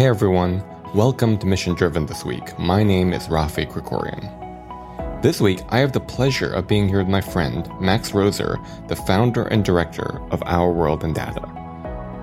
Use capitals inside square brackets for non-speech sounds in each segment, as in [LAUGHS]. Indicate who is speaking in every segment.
Speaker 1: Hey everyone, welcome to Mission Driven this week. My name is Rafi Krikorian. This week, I have the pleasure of being here with my friend, Max Roser, the founder and director of Our World in Data.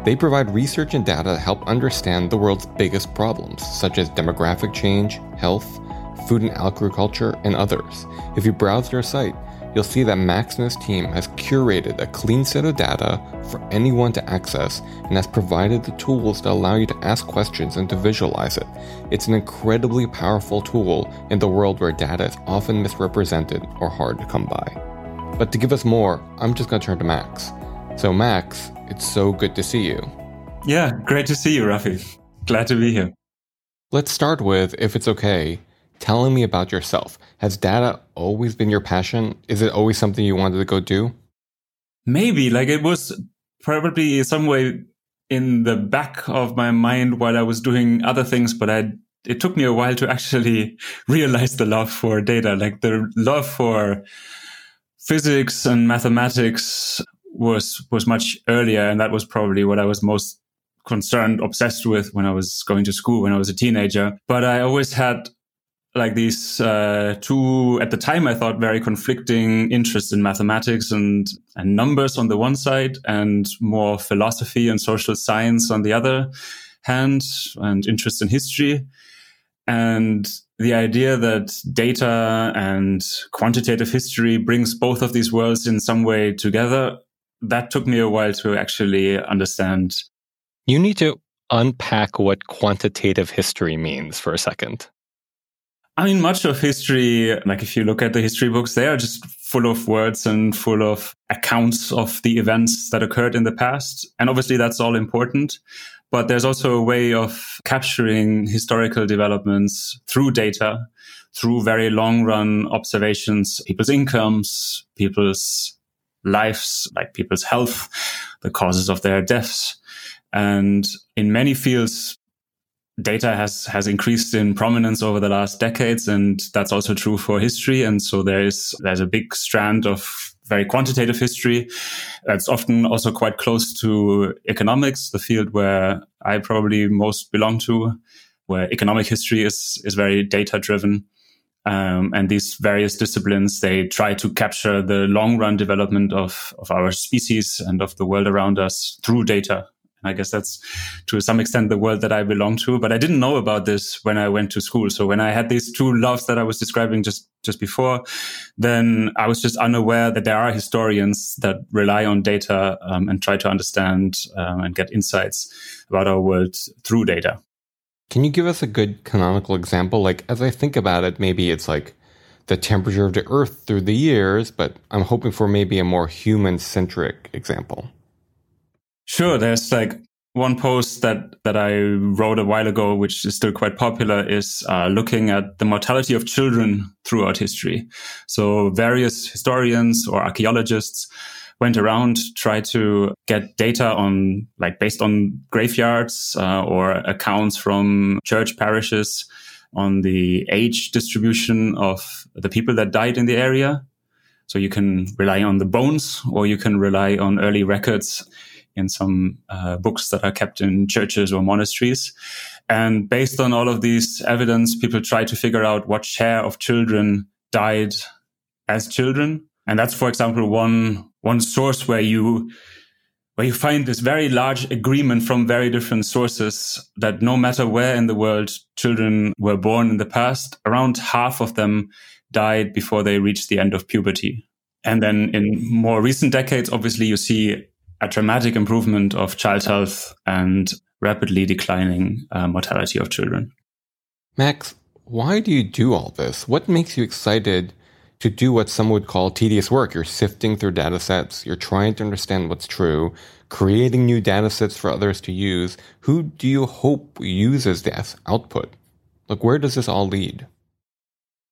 Speaker 1: They provide research and data to help understand the world's biggest problems, such as demographic change, health, food and agriculture, and others. If you browse their site, you'll see that Max and his team has curated a clean set of data for anyone to access and has provided the tools to allow you to ask questions and to visualize it. It's an incredibly powerful tool in the world where data is often misrepresented or hard to come by. But to give us more, I'm just going to turn to Max. So, Max, it's so good to see you.
Speaker 2: Yeah, great to see you, Rafi. Glad to be here.
Speaker 1: Let's start with, if it's okay, telling me about yourself. Has data always been your passion? Is it always something you wanted to go do?
Speaker 2: Maybe. Like it was probably some way in the back of my mind while I was doing other things, but I it took me a while to actually [LAUGHS] realize the love for data, like the love for physics and mathematics was was much earlier, and that was probably what I was most concerned, obsessed with when I was going to school when I was a teenager. But I always had like these uh, two at the time I thought very conflicting interests in mathematics and and numbers on the one side and more philosophy and social science on the other hand and interest in history. And the idea that data and quantitative history brings both of these worlds in some way together that took me a while to actually understand.
Speaker 1: You need to unpack what quantitative history means for a second
Speaker 2: I mean, much of history, like if you look at the history books, they are just full of words and full of accounts of the events that occurred in the past. And obviously that's all important. But there's also a way of capturing historical developments through data, through very long run observations, people's incomes, people's lives, like people's health, the causes of their deaths. And in many fields, data has has increased in prominence over the last decades and that's also true for history. And so there is there's a big strand of very quantitative history that's often also quite close to economics the field where i probably most belong to where economic history is is very data driven um, and these various disciplines they try to capture the long run development of of our species and of the world around us through data I guess that's to some extent the world that I belong to. But I didn't know about this when I went to school. So when I had these two loves that I was describing just just before, then I was just unaware that there are historians that rely on data um, and try to understand um, and get insights about our world through data.
Speaker 1: Can you give us a good canonical example? Like as I think about it, maybe it's like the temperature of the Earth through the years, but I'm hoping for maybe a more human centric example.
Speaker 2: Sure. There's like one post that that I wrote a while ago, which is still quite popular, is uh, looking at the mortality of children throughout history. So various historians or archaeologists went around tried to get data on like based on graveyards uh, or accounts from church parishes on the age distribution of the people that died in the area. So you can rely on the bones or you can rely on early records in some uh, books that are kept in churches or monasteries. And based on all of these evidence, people try to figure out what share of children died as children. And that's, for example, one, one source where you, where you find this very large agreement from very different sources that no matter where in the world children were born in the past, around half of them died before they reached the end of puberty. And then in more recent decades, obviously you see a dramatic improvement of child health and rapidly declining uh, mortality of children.
Speaker 1: Max, why do you do all this? What makes you excited to do what some would call tedious work? You're sifting through data sets, you're trying to understand what's true, creating new data sets for others to use. Who do you hope uses this output? Like, where does this all lead?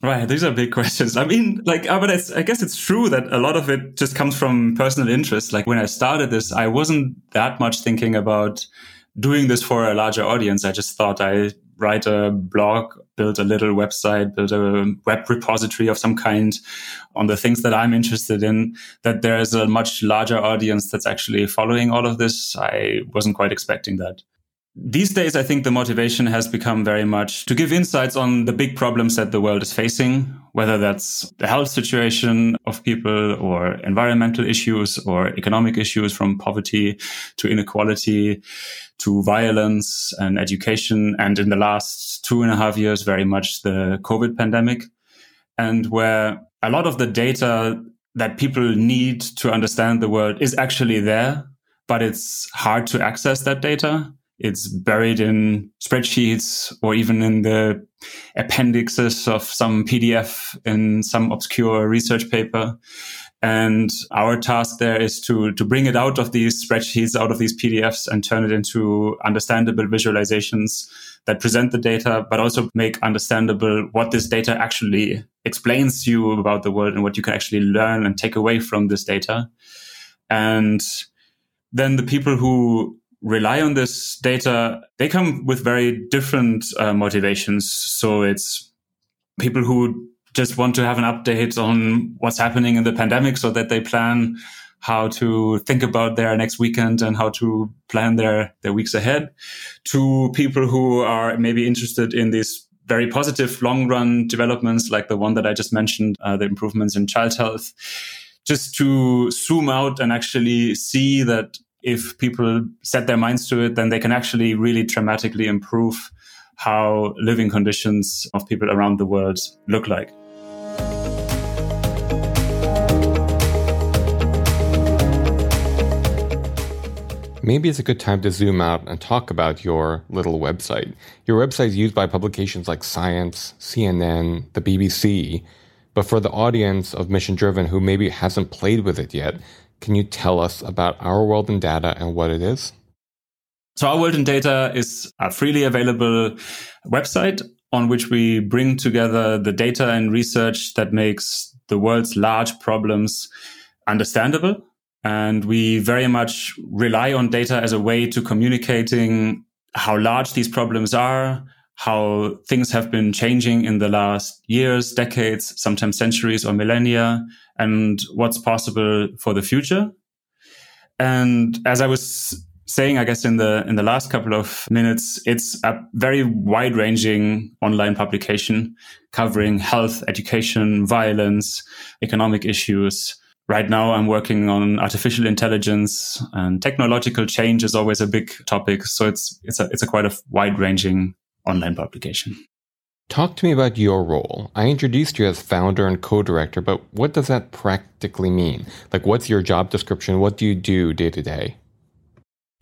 Speaker 2: Right, these are big [LAUGHS] questions. I mean, like, uh, but I guess it's true that a lot of it just comes from personal interest. Like when I started this, I wasn't that much thinking about doing this for a larger audience. I just thought I write a blog, build a little website, build a web repository of some kind on the things that I'm interested in, that there is a much larger audience that's actually following all of this. I wasn't quite expecting that. These days, I think the motivation has become very much to give insights on the big problems that the world is facing, whether that's the health situation of people or environmental issues or economic issues from poverty to inequality to violence and education. And in the last two and a half years, very much the COVID pandemic and where a lot of the data that people need to understand the world is actually there, but it's hard to access that data it's buried in spreadsheets or even in the appendixes of some PDF in some obscure research paper. And our task there is to, to bring it out of these spreadsheets, out of these PDFs and turn it into understandable visualizations that present the data, but also make understandable what this data actually explains you about the world and what you can actually learn and take away from this data. And then the people who rely on this data, they come with very different uh, motivations. So it's people who just want to have an update on what's happening in the pandemic so that they plan how to think about their next weekend and how to plan their, their weeks ahead to people who are maybe interested in these very positive long run developments like the one that I just mentioned, uh, the improvements in child health, just to zoom out and actually see that if people set their minds to it, then they can actually really dramatically improve how living conditions of people around the world look like.
Speaker 1: Maybe it's a good time to zoom out and talk about your little website. Your website is used by publications like Science, CNN, the BBC. But for the audience of Mission Driven who maybe hasn't played with it yet, can you tell us about Our World in Data and what it is?
Speaker 2: So, Our World in Data is a freely available website on which we bring together the data and research that makes the world's large problems understandable. And we very much rely on data as a way to communicating how large these problems are, how things have been changing in the last years, decades, sometimes centuries or millennia, and what's possible for the future. And as I was saying, I guess in the in the last couple of minutes, it's a very wide ranging online publication covering health, education, violence, economic issues. Right now, I'm working on artificial intelligence and technological change is always a big topic. So it's it's a it's a quite a wide ranging online publication.
Speaker 1: Talk to me about your role. I introduced you as founder and co director, but what does that practically mean? Like, what's your job description? What do you do day to day?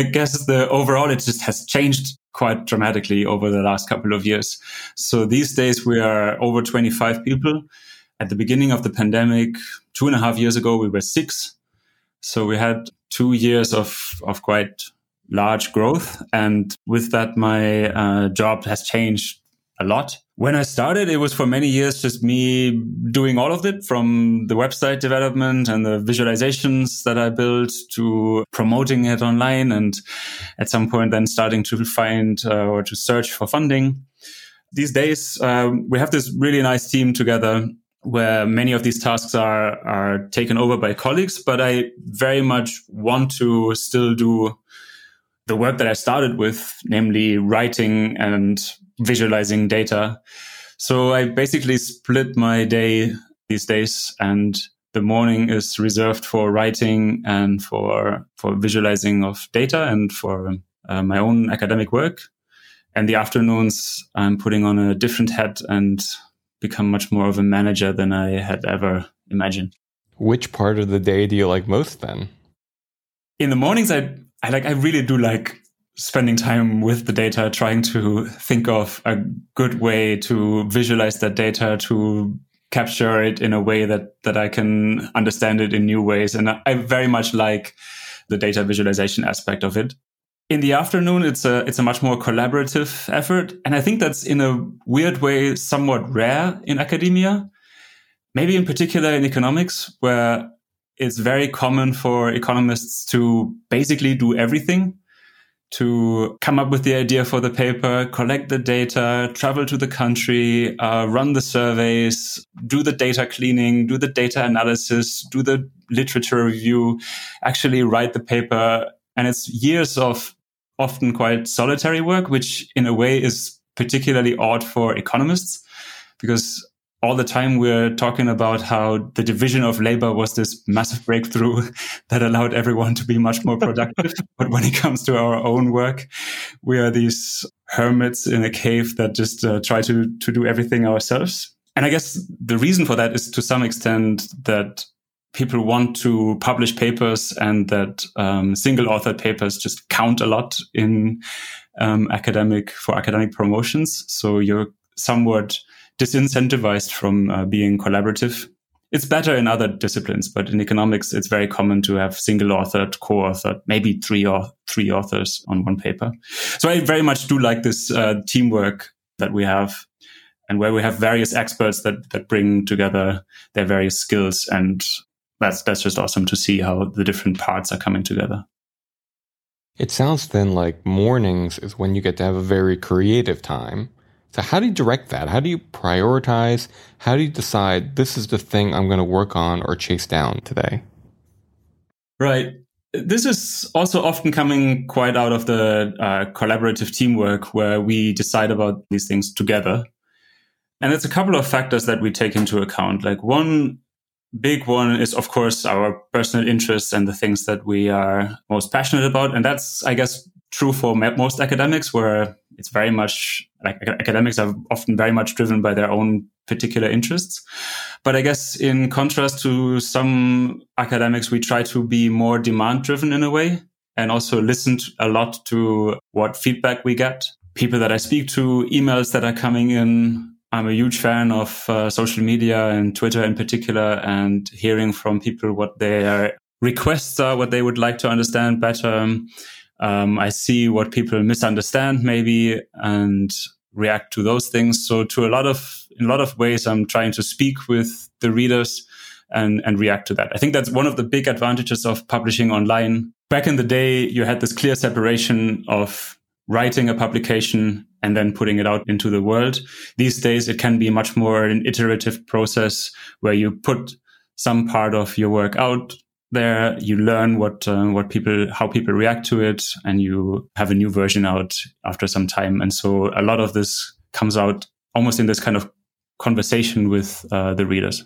Speaker 2: I guess the overall, it just has changed quite dramatically over the last couple of years. So these days, we are over 25 people. At the beginning of the pandemic, two and a half years ago, we were six. So we had two years of, of quite large growth. And with that, my uh, job has changed a lot. When I started, it was for many years just me doing all of it from the website development and the visualizations that I built to promoting it online. And at some point, then starting to find uh, or to search for funding. These days, uh, we have this really nice team together where many of these tasks are, are taken over by colleagues, but I very much want to still do the work that I started with, namely writing and visualizing data. So I basically split my day these days and the morning is reserved for writing and for, for visualizing of data and for uh, my own academic work. And the afternoons I'm putting on a different hat and become much more of a manager than I had ever imagined.
Speaker 1: Which part of the day do you like most then?
Speaker 2: In the mornings, I I like I really do like spending time with the data, trying to think of a good way to visualize that data, to capture it in a way that that I can understand it in new ways. And I very much like the data visualization aspect of it. In the afternoon, it's a it's a much more collaborative effort, and I think that's in a weird way somewhat rare in academia. Maybe in particular in economics, where it's very common for economists to basically do everything to come up with the idea for the paper, collect the data, travel to the country, uh, run the surveys, do the data cleaning, do the data analysis, do the literature review, actually write the paper. And it's years of often quite solitary work, which in a way is particularly odd for economists because all the time we're talking about how the division of labor was this massive breakthrough [LAUGHS] that allowed everyone to be much more productive. [LAUGHS] but when it comes to our own work, we are these hermits in a cave that just uh, try to, to do everything ourselves. And I guess the reason for that is to some extent that people want to publish papers and that um, single authored papers just count a lot in um, academic for academic promotions. So you're somewhat disincentivized from uh, being collaborative. It's better in other disciplines, but in economics, it's very common to have single authored, co-authored, maybe three or three authors on one paper. So I very much do like this uh, teamwork that we have and where we have various experts that, that bring together their various skills and that's that's just awesome to see how the different parts are coming together.
Speaker 1: It sounds then like mornings is when you get to have a very creative time. So how do you direct that? How do you prioritize? How do you decide this is the thing I'm going to work on or chase down today?
Speaker 2: Right. This is also often coming quite out of the uh, collaborative teamwork where we decide about these things together. And it's a couple of factors that we take into account. Like one big one is, of course, our personal interests and the things that we are most passionate about. And that's, I guess, true for most academics, where it's very much like academics are often very much driven by their own particular interests. But I guess in contrast to some academics, we try to be more demand driven in a way and also listen a lot to what feedback we get. People that I speak to, emails that are coming in, I'm a huge fan of uh, social media and Twitter in particular, and hearing from people what their requests are, what they would like to understand better. Um, I see what people misunderstand maybe and react to those things. So to a lot of, in a lot of ways, I'm trying to speak with the readers and, and react to that. I think that's one of the big advantages of publishing online. Back in the day, you had this clear separation of writing a publication and then putting it out into the world. These days, it can be much more an iterative process where you put some part of your work out there, you learn what uh, what people how people react to it, and you have a new version out after some time. And so a lot of this comes out almost in this kind of conversation with uh, the readers.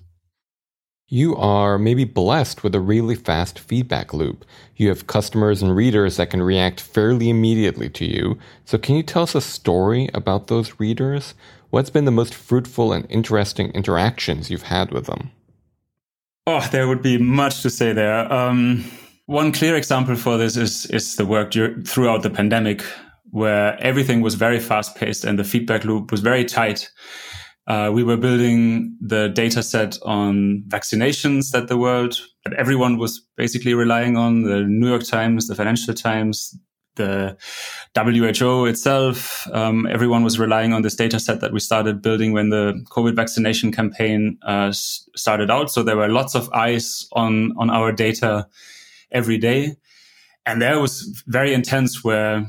Speaker 1: You are maybe blessed with a really fast feedback loop. You have customers and readers that can react fairly immediately to you. So, can you tell us a story about those readers? What's been the most fruitful and interesting interactions you've had with them?
Speaker 2: Oh, there would be much to say there. Um, one clear example for this is is the work throughout the pandemic, where everything was very fast paced and the feedback loop was very tight. Uh, we were building the data set on vaccinations that the world, that everyone was basically relying on the New York Times, the Financial Times, the WHO itself. Um, everyone was relying on this data set that we started building when the COVID vaccination campaign uh, started out. So there were lots of eyes on, on our data every day. And there was very intense where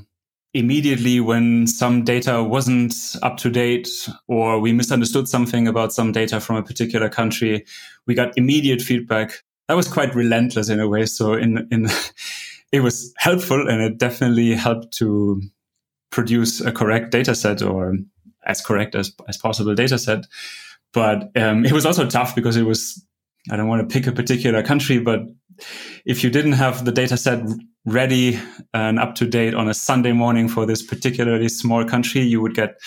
Speaker 2: immediately when some data wasn't up to date or we misunderstood something about some data from a particular country, we got immediate feedback. That was quite relentless in a way. So in, in, [LAUGHS] it was helpful and it definitely helped to produce a correct data set or as correct as, as possible data set. But um, it was also tough because it was, I don't want to pick a particular country, but if you didn't have the data set ready and up to date on a Sunday morning for this particularly small country, you would get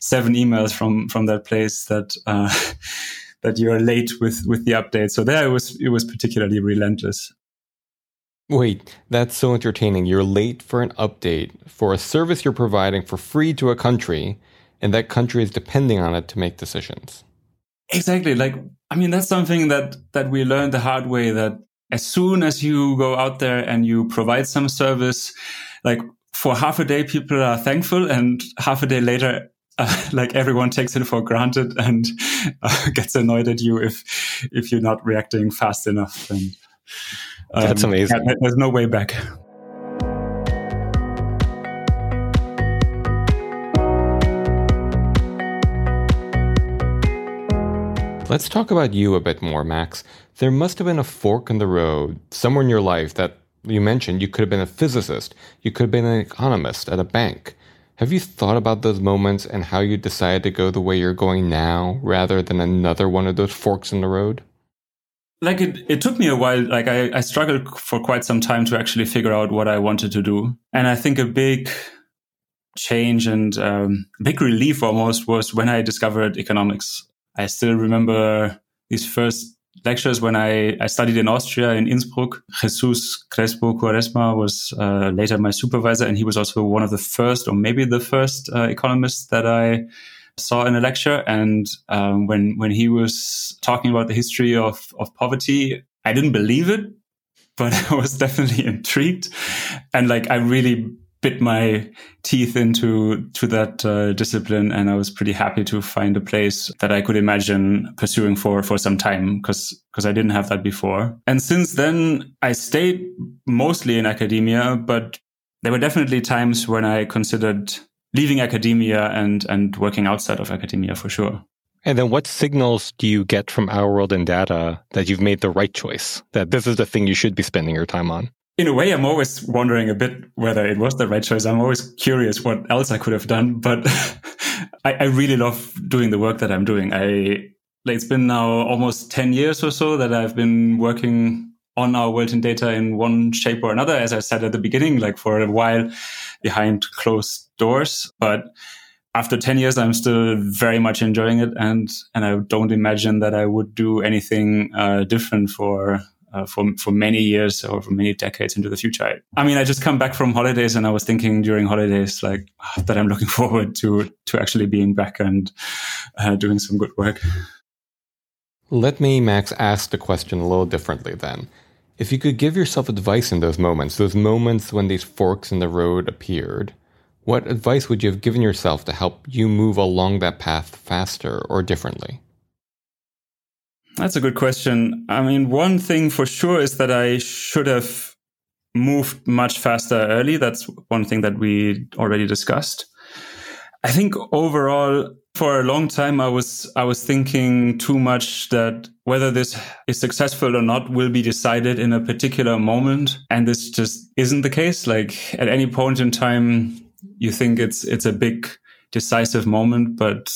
Speaker 2: seven emails from from that place that uh, [LAUGHS] that you're late with with the update. So there it was it was particularly relentless.
Speaker 1: Wait, that's so entertaining. You're late for an update for a service you're providing for free to a country, and that country is depending on it to make decisions.
Speaker 2: Exactly. Like, I mean, that's something that that we learned the hard way that as soon as you go out there and you provide some service, like for half a day, people are thankful, and half a day later, uh, [LAUGHS] like everyone takes it for granted and uh, [LAUGHS] gets annoyed at you if if you're not reacting fast enough. And
Speaker 1: um, that's amazing.
Speaker 2: Yeah, there's no way back.
Speaker 1: Let's talk about you a bit more, Max. There must have been a fork in the road somewhere in your life that you mentioned you could have been a physicist, you could have been an economist at a bank. Have you thought about those moments and how you decided to go the way you're going now rather than another one of those forks in the road?
Speaker 2: Like it, it took me a while. Like I, I struggled for quite some time to actually figure out what I wanted to do. And I think a big change and um, big relief almost was when I discovered economics. I still remember these first lectures when I, I studied in Austria in Innsbruck. Jesus Crespo Cuaresma was uh, later my supervisor, and he was also one of the first, or maybe the first, uh, economists that I saw in a lecture. And um, when when he was talking about the history of of poverty, I didn't believe it, [LAUGHS] but I was definitely [LAUGHS] intrigued, and like I really bit my teeth into to that uh, discipline and i was pretty happy to find a place that i could imagine pursuing for for some time because because i didn't have that before and since then i stayed mostly in academia but there were definitely times when i considered leaving academia and and working outside of academia for sure
Speaker 1: and then what signals do you get from our world in data that you've made the right choice that this is the thing you should be spending your time on
Speaker 2: in a way, I'm always wondering a bit whether it was the right choice. I'm always curious what else I could have done, but [LAUGHS] I, I, really love doing the work that I'm doing. I like, it's been now almost 10 years or so that I've been working on our world in data in one shape or another. As I said at the beginning, like for a while behind closed doors, but after 10 years, I'm still very much enjoying it. And, and I don't imagine that I would do anything uh, different for uh, for for many years or for many decades into the future. I, I, mean, I just come back from holidays, and I was thinking during holidays like oh, that I'm looking [LAUGHS] forward to to actually being back and uh, doing some good work.
Speaker 1: Let me, Max, ask the question a little differently then. If you could give yourself advice in those moments, those moments when these forks in the road appeared, what advice would you have given yourself to help you move along that path faster or differently?
Speaker 2: That's a good question. I mean, one thing for sure is that I should have moved much faster early. That's one thing that we already discussed. I think overall, for a long time, I was I was thinking too much that whether this is successful or not will be decided in a particular moment, and this just isn't the case. Like at any point in time, you think it's it's a big decisive moment, but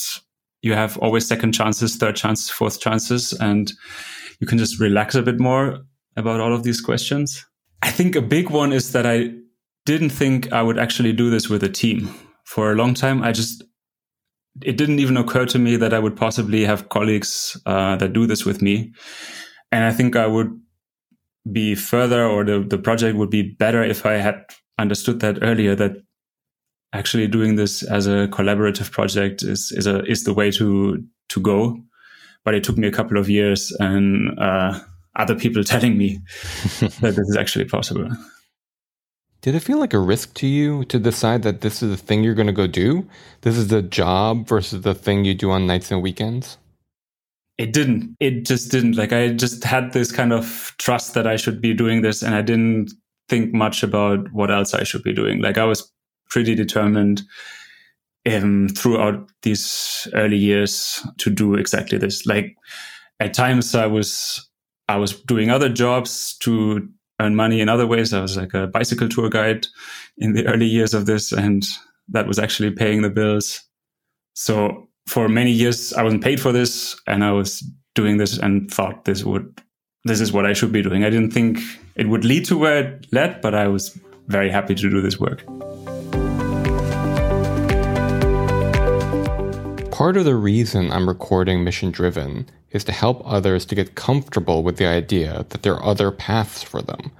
Speaker 2: you have always second chances, third chances, fourth chances, and you can just relax a bit more about all of these questions. I think a big one is that I didn't think I would actually do this with a team. For a long time, I just, it didn't even occur to me that I would possibly have colleagues uh, that do this with me. And I think I would be further or the, the project would be better if I had understood that earlier that actually doing this as a collaborative project is is a is the way to to go. But it took me a couple of years and uh, other people [LAUGHS] telling me that this is actually possible.
Speaker 1: Did it feel like a risk to you to decide that this is the thing you're going to go do? This is the job versus the thing you do on nights and weekends?
Speaker 2: It didn't. It just didn't. Like I just had this kind of trust that I should be doing this and I didn't think much about what else I should be doing. Like I was pretty determined um, throughout these early years to do exactly this. Like at times I was I was doing other jobs to earn money in other ways. I was like a bicycle tour guide in the early years of this, and that was actually paying the bills. So for many years I wasn't paid for this, and I was doing this and thought this would this is what I should be doing. I didn't think it would lead to where it led, but I was very happy to do this work.
Speaker 1: Part of the reason I'm recording Mission Driven is to help others to get comfortable with the idea that there are other paths for them.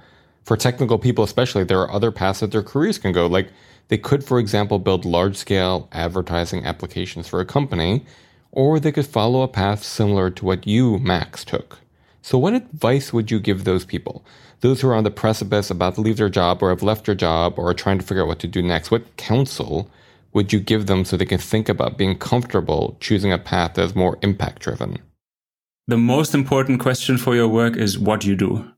Speaker 1: For technical people, especially, there are other paths that their careers can go. Like they could, for example, build large scale advertising applications for a company, or they could follow a path similar to what you, Max, took. So, what advice would you give those people? Those who are on the precipice about to leave their job or have left their job or are trying to figure out what to do next? What counsel would you give them so they can think about being comfortable choosing a path that is more impact driven?
Speaker 2: The most important question for your work is what you do.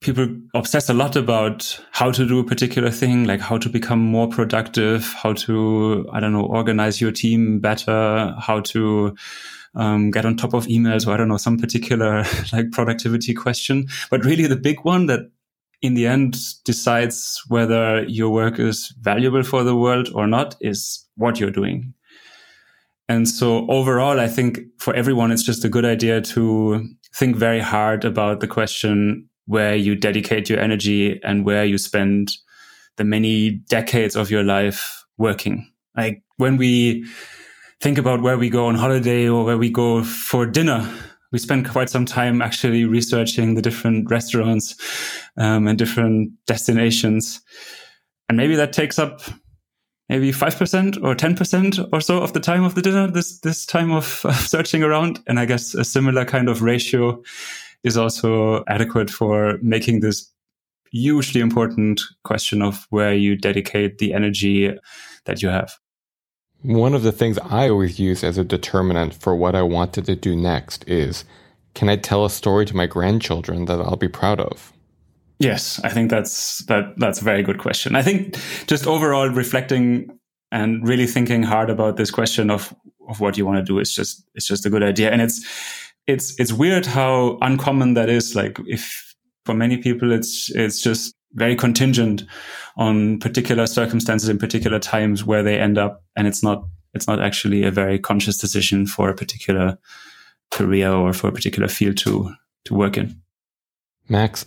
Speaker 2: People obsess a lot about how to do a particular thing, like how to become more productive, how to, I don't know, organize your team better, how to um, get on top of emails, or I don't know, some particular [LAUGHS] like productivity question. But really, the big one that in the end decides whether your work is valuable for the world or not is what you're doing. And so overall, I think for everyone, it's just a good idea to think very hard about the question where you dedicate your energy and where you spend the many decades of your life working. Like when we think about where we go on holiday or where we go for dinner, we spend quite some time actually researching the different restaurants um, and different destinations. And maybe that takes up maybe 5% or 10% or so of the time of the dinner, this, this time of, [LAUGHS] of searching around. And I guess a similar kind of ratio is also adequate for making this hugely important question of where you dedicate the energy that you have.
Speaker 1: One of the things I always use as a determinant for what I wanted to do next is can I tell a story to my grandchildren that I'll be proud of?
Speaker 2: Yes, I think that's that that's a very good question. I think just overall reflecting and really thinking hard about this question of of what you want to do is just it's just a good idea and it's it's it's weird how uncommon that is like if for many people it's it's just very contingent on particular circumstances in particular times where they end up and it's not it's not actually a very conscious decision for a particular career or for a particular field to to work in.
Speaker 1: Max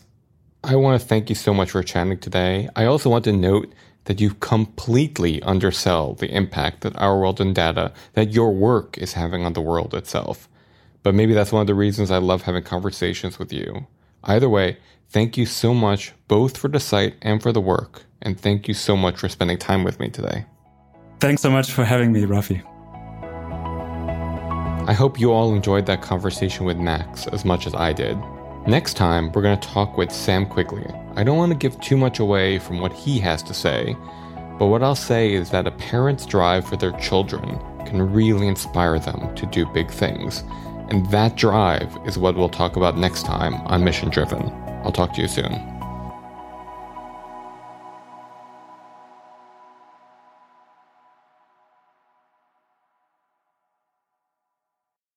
Speaker 1: i want to thank you so much for chatting today. I also want to note that you completely undersell the impact that our world in data that your work is having on the world itself. But maybe that's one of the reasons i love having conversations with you either way Thank you so much, both for the site and for the work. And thank you so much for spending time with me today.
Speaker 2: Thanks so much for having me, Rafi.
Speaker 1: I hope you all enjoyed that conversation with Max as much as I did. Next time, we're going to talk with Sam Quigley. I don't want to give too much away from what he has to say, but what I'll say is that a parent's drive for their children can really inspire them to do big things. And that drive is what we'll talk about next time on Mission Driven. I'll talk to you soon.